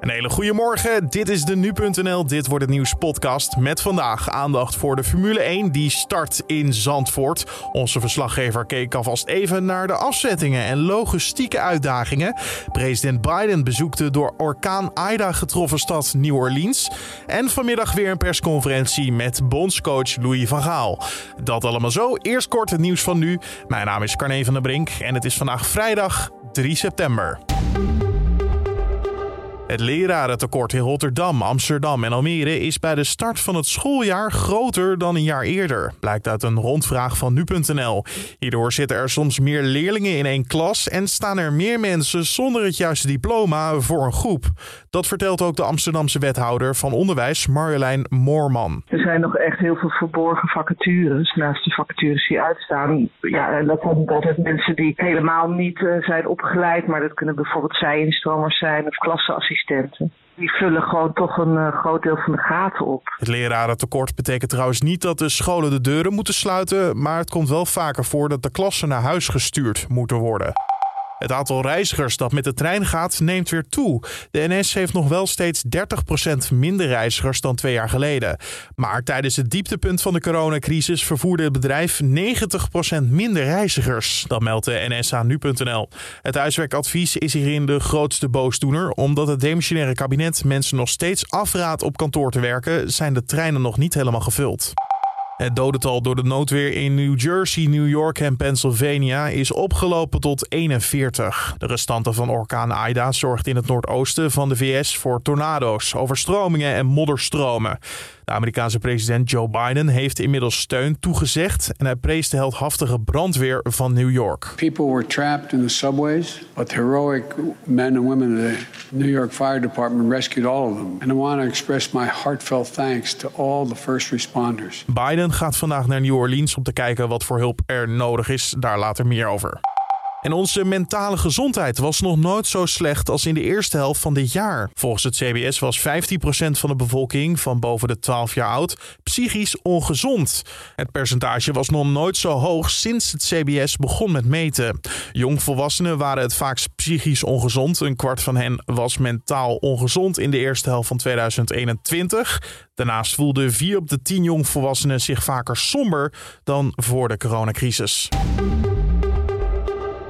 Een hele goede morgen. Dit is de nu.nl Dit wordt het nieuws podcast met vandaag aandacht voor de Formule 1 die start in Zandvoort. Onze verslaggever keek alvast even naar de afzettingen en logistieke uitdagingen. President Biden bezoekte door orkaan Ida getroffen stad New Orleans. En vanmiddag weer een persconferentie met bondscoach Louis van Gaal. Dat allemaal zo. Eerst kort het nieuws van nu. Mijn naam is Carne van der Brink en het is vandaag vrijdag 3 september. Het lerarentekort in Rotterdam, Amsterdam en Almere is bij de start van het schooljaar groter dan een jaar eerder, blijkt uit een rondvraag van nu.nl. Hierdoor zitten er soms meer leerlingen in één klas en staan er meer mensen zonder het juiste diploma voor een groep. Dat vertelt ook de Amsterdamse wethouder van onderwijs Marjolein Moorman. Er zijn nog echt heel veel verborgen vacatures naast de vacatures die uitstaan. Ja, en dat zijn altijd mensen die helemaal niet uh, zijn opgeleid, maar dat kunnen bijvoorbeeld zij-instromers zijn of klasseassistenten die vullen gewoon toch een uh, groot deel van de gaten op. Het lerarentekort betekent trouwens niet dat de scholen de deuren moeten sluiten, maar het komt wel vaker voor dat de klassen naar huis gestuurd moeten worden. Het aantal reizigers dat met de trein gaat neemt weer toe. De NS heeft nog wel steeds 30% minder reizigers dan twee jaar geleden. Maar tijdens het dieptepunt van de coronacrisis vervoerde het bedrijf 90% minder reizigers. Dat meldt de NS aan nu.nl. Het huiswerkadvies is hierin de grootste boosdoener. Omdat het demissionaire kabinet mensen nog steeds afraadt op kantoor te werken, zijn de treinen nog niet helemaal gevuld. Het dodental door de noodweer in New Jersey, New York en Pennsylvania is opgelopen tot 41. De restanten van orkaan Ida zorgt in het noordoosten van de VS voor tornado's, overstromingen en modderstromen. De Amerikaanse president Joe Biden heeft inmiddels steun toegezegd en hij prees de heldhaftige brandweer van New York. People were trapped in the subways, but the heroic men and women of the New York Fire Department rescued all of them. And I want to express my heartfelt thanks to all the first responders. Biden gaat vandaag naar New Orleans om te kijken wat voor hulp er nodig is. Daar later meer over. En onze mentale gezondheid was nog nooit zo slecht als in de eerste helft van dit jaar. Volgens het CBS was 15% van de bevolking van boven de 12 jaar oud psychisch ongezond. Het percentage was nog nooit zo hoog sinds het CBS begon met meten. Jongvolwassenen waren het vaakst psychisch ongezond. Een kwart van hen was mentaal ongezond in de eerste helft van 2021. Daarnaast voelden 4 op de 10 jongvolwassenen zich vaker somber dan voor de coronacrisis.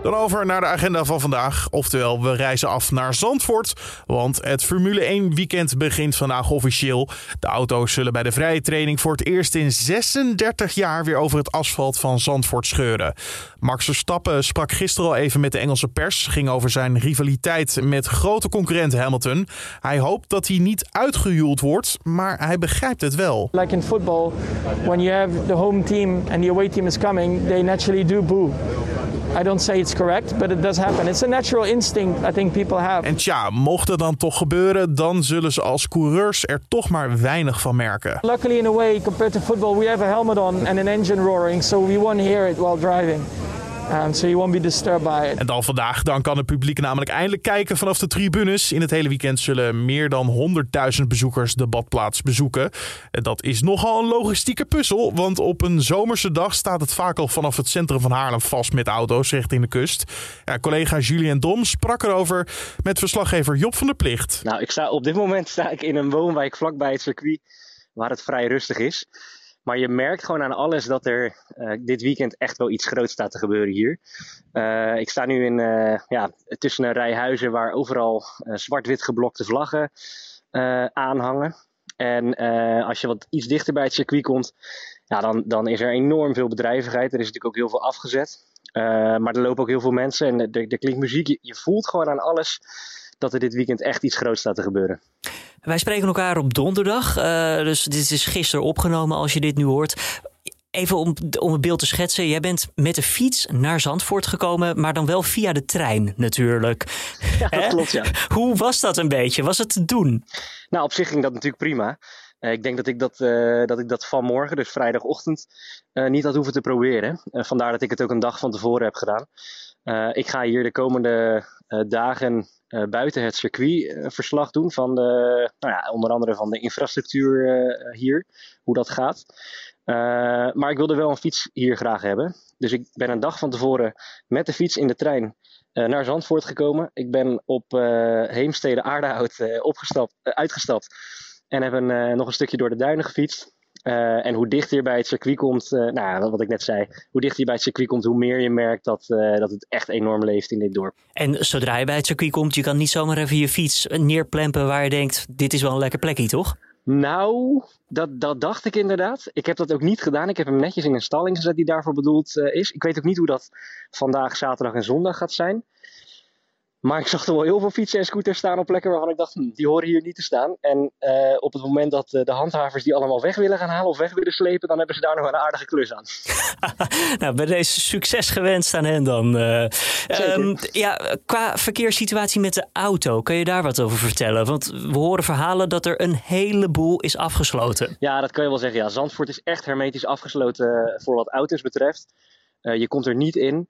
Dan over naar de agenda van vandaag. Oftewel, we reizen af naar Zandvoort. Want het Formule 1 weekend begint vandaag officieel. De auto's zullen bij de vrije training voor het eerst in 36 jaar weer over het asfalt van Zandvoort scheuren. Max Verstappen sprak gisteren al even met de Engelse pers. Ging over zijn rivaliteit met grote concurrent Hamilton. Hij hoopt dat hij niet uitgejoeld wordt, maar hij begrijpt het wel. Like in football, when you have the home team and the away team is coming, they naturally do boo. I don't say it's correct, but it does happen. It's a natural instinct I think people have. En tja, mocht het dan toch gebeuren, dan zullen ze als coureurs er toch maar weinig van merken. Luckily in a way, compared to football, we have a helmet on and an engine roaring, so we won't hear it while driving. Um, so you won't be disturbed by it. En dan vandaag, dan kan het publiek namelijk eindelijk kijken vanaf de tribunes. In het hele weekend zullen meer dan 100.000 bezoekers de badplaats bezoeken. En dat is nogal een logistieke puzzel, want op een zomerse dag staat het vaak al vanaf het centrum van Haarlem vast met auto's richting de kust. Ja, collega Julien Dom sprak erover met verslaggever Job van der Plicht. Nou, ik sta, op dit moment sta ik in een woonwijk vlakbij het circuit waar het vrij rustig is. Maar je merkt gewoon aan alles dat er uh, dit weekend echt wel iets groots staat te gebeuren hier. Uh, ik sta nu in, uh, ja, tussen een rij huizen waar overal zwart-wit geblokte vlaggen aanhangen. En als je wat iets dichter bij het circuit komt, ja, dan, dan is er enorm veel bedrijvigheid. Er is natuurlijk ook heel veel afgezet. maar er lopen ook heel veel mensen en er, er klinkt muziek. Je, je voelt gewoon aan alles dat er dit weekend echt iets groots staat te gebeuren. Wij spreken elkaar op donderdag. Uh, dus dit is gisteren opgenomen als je dit nu hoort. Even om, om het beeld te schetsen. Jij bent met de fiets naar Zandvoort gekomen, maar dan wel via de trein natuurlijk. Ja, dat klopt, ja. Hoe was dat een beetje? Was het te doen? Nou, op zich ging dat natuurlijk prima. Uh, ik denk dat ik dat, uh, dat ik dat vanmorgen, dus vrijdagochtend, niet had hoeven te proberen. vandaar dat ik het ook een dag van tevoren heb gedaan. ik ga hier de komende dagen buiten het circuit verslag doen van de, nou ja, onder andere van de infrastructuur hier, hoe dat gaat. maar ik wilde wel een fiets hier graag hebben. Dus ik ben een dag van tevoren met de fiets in de trein naar Zandvoort gekomen. Ik ben op Heemstede Aardehout opgestapt, uitgestapt en heb een, nog een stukje door de duinen gefietst. Uh, en hoe dichter je bij het circuit komt, uh, nou, wat ik net zei, hoe dichter je bij het circuit komt, hoe meer je merkt dat, uh, dat het echt enorm leeft in dit dorp. En zodra je bij het circuit komt, je kan niet zomaar even je fiets neerplempen waar je denkt, dit is wel een lekker plekje, toch? Nou, dat, dat dacht ik inderdaad. Ik heb dat ook niet gedaan. Ik heb hem netjes in een stalling gezet die daarvoor bedoeld is. Ik weet ook niet hoe dat vandaag, zaterdag en zondag gaat zijn. Maar ik zag er wel heel veel fietsen en scooters staan op plekken waarvan ik dacht, hm, die horen hier niet te staan. En uh, op het moment dat uh, de handhavers die allemaal weg willen gaan halen of weg willen slepen, dan hebben ze daar nog een aardige klus aan. nou, bij deze succes gewenst aan hen dan. Uh, um, ja, qua verkeerssituatie met de auto, kun je daar wat over vertellen? Want we horen verhalen dat er een heleboel is afgesloten. Ja, dat kan je wel zeggen. Ja, Zandvoort is echt hermetisch afgesloten voor wat auto's betreft. je komt er niet in.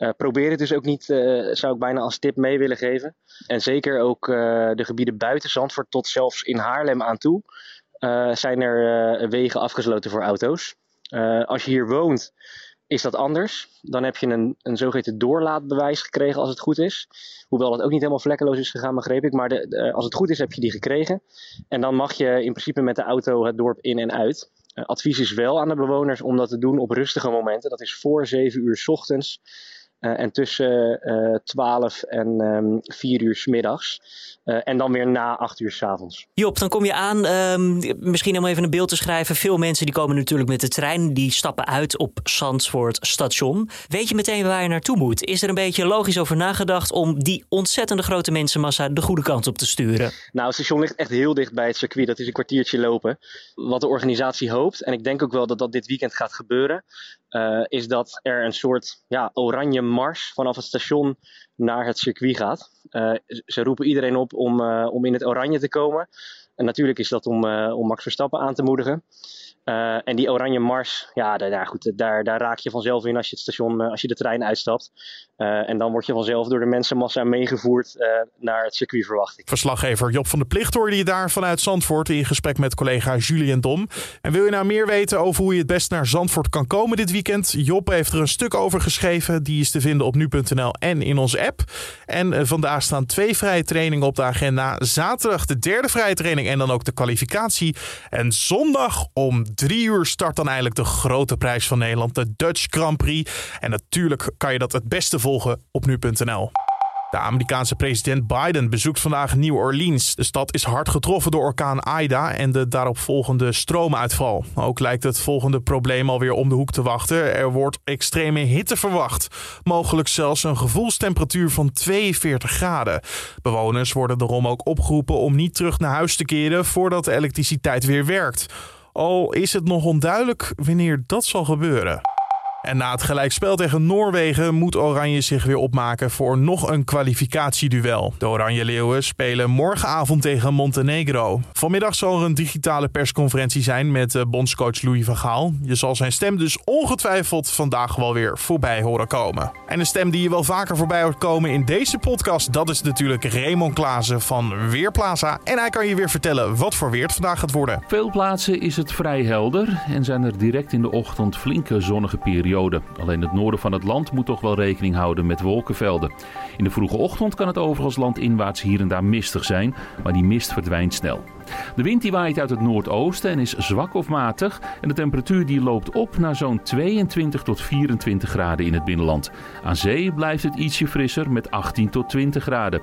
Uh, probeer het dus ook niet, uh, zou ik bijna als tip mee willen geven. En zeker ook uh, de gebieden buiten Zandvoort tot zelfs in Haarlem aan toe zijn er wegen afgesloten voor auto's. als je hier woont, is dat anders. Dan heb je een, een zogeheten doorlaatbewijs gekregen als het goed is. Hoewel dat ook niet helemaal vlekkeloos is gegaan, begreep ik. Maar de, als het goed is, heb je die gekregen. En dan mag je in principe met de auto het dorp in en uit. advies is wel aan de bewoners om dat te doen op rustige momenten. Dat is voor 7 uur s ochtends. Uh, en tussen uh, 12 en um, 4 uur s middags. Uh, en dan weer na 8 uur s avonds. Job, dan kom je aan. Um, misschien om even een beeld te schrijven. Veel mensen die komen natuurlijk met de trein. Die stappen uit op Zandvoort station. Weet je meteen waar je naartoe moet? Is er een beetje logisch over nagedacht om die ontzettende grote mensenmassa de goede kant op te sturen? Nou, het station ligt echt heel dicht bij het circuit. Dat is een kwartiertje lopen. Wat de organisatie hoopt, en ik denk ook wel dat dat dit weekend gaat gebeuren, uh, is dat er een soort ja, oranje mars vanaf het station naar het circuit gaat. Uh, ze roepen iedereen op om, uh, om in het oranje te komen. En natuurlijk is dat om, om Max Verstappen aan te moedigen. En die oranje mars, ja, daar, daar, goed, daar, daar raak je vanzelf in als je het station, als je de trein uitstapt. Uh, en dan word je vanzelf door de mensenmassa meegevoerd naar het circuit, verwacht ik. Verslaggever Job van de Plicht hoorde je daar vanuit Zandvoort in gesprek met collega Julien Dom. En wil je nou meer weten over hoe je het best naar Zandvoort kan komen dit weekend? Job heeft er een stuk over geschreven. Die is te vinden op nu.nl en in onze app. En vandaag staan twee vrije trainingen op de agenda. Zaterdag de derde vrije training en dan ook de kwalificatie. En zondag om drie uur start dan eigenlijk de grote prijs van Nederland, de Dutch Grand Prix. En natuurlijk kan je dat het beste volgen op nu.nl. De Amerikaanse president Biden bezoekt vandaag New Orleans. De stad is hard getroffen door orkaan Ida en de daaropvolgende stroomuitval. Ook lijkt het volgende probleem alweer om de hoek te wachten. Er wordt extreme hitte verwacht. Mogelijk zelfs een gevoelstemperatuur van 42 graden. Bewoners worden daarom ook opgeroepen om niet terug naar huis te keren voordat de elektriciteit weer werkt. Al is het nog onduidelijk wanneer dat zal gebeuren. En na het gelijkspel tegen Noorwegen moet Oranje zich weer opmaken voor nog een kwalificatieduel. De Oranje Leeuwen spelen morgenavond tegen Montenegro. Vanmiddag zal er een digitale persconferentie zijn met eh, bondscoach Louis van Gaal. Je zal zijn stem dus ongetwijfeld vandaag wel weer voorbij horen komen. En een stem die je wel vaker voorbij hoort komen in deze podcast, dat is natuurlijk Raymond Klaassen van Weerplaza. En hij kan je weer vertellen wat voor weer het vandaag gaat worden. Veel plaatsen is het vrij helder en zijn er direct in de ochtend flinke zonnige perioden. Alleen het noorden van het land moet toch wel rekening houden met wolkenvelden. In de vroege ochtend kan het overigens landinwaarts hier en daar mistig zijn, maar die mist verdwijnt snel. De wind die waait uit het noordoosten en is zwak of matig. En de temperatuur die loopt op naar zo'n 22 tot 24 graden in het binnenland. Aan zee blijft het ietsje frisser met 18 tot 20 graden.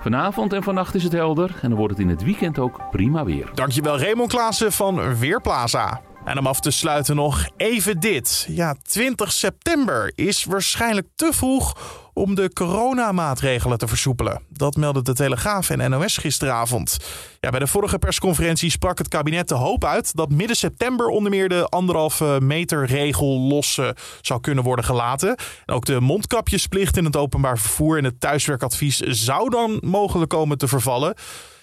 Vanavond en vannacht is het helder en dan wordt het in het weekend ook prima weer. Dankjewel Raymond Klaassen van Weerplaza. En om af te sluiten nog even dit. Ja, 20 september is waarschijnlijk te vroeg om de coronamaatregelen te versoepelen. Dat meldde de Telegraaf en NOS gisteravond. Ja, bij de vorige persconferentie sprak het kabinet de hoop uit dat midden september onder meer de anderhalve meter regel los zou kunnen worden gelaten. En ook de mondkapjesplicht in het openbaar vervoer en het thuiswerkadvies zou dan mogelijk komen te vervallen.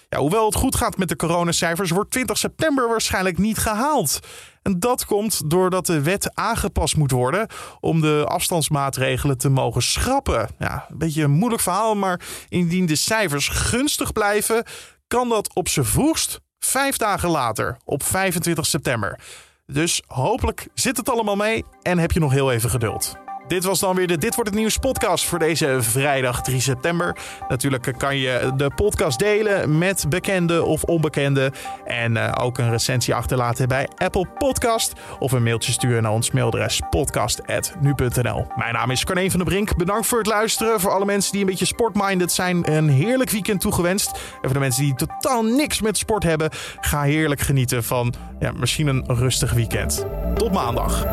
Ja, hoewel het goed gaat met de coronacijfers, wordt 20 september waarschijnlijk niet gehaald. En dat komt doordat de wet aangepast moet worden om de afstandsmaatregelen te mogen schrappen. Ja, een beetje een moeilijk verhaal, maar indien de cijfers gunstig blijven, kan dat op z'n vroegst vijf dagen later, op 25 september. Dus hopelijk zit het allemaal mee en heb je nog heel even geduld. Dit was dan weer de Dit wordt het nieuws podcast voor deze vrijdag 3 september. Natuurlijk kan je de podcast delen met bekenden of onbekenden. En uh, ook een recensie achterlaten bij Apple Podcast. Of een mailtje sturen naar ons mailadres podcast.nu.nl. Mijn naam is Carne van der Brink. Bedankt voor het luisteren. Voor alle mensen die een beetje sportminded zijn, een heerlijk weekend toegewenst. En voor de mensen die totaal niks met sport hebben, ga heerlijk genieten van ja, misschien een rustig weekend. Tot maandag.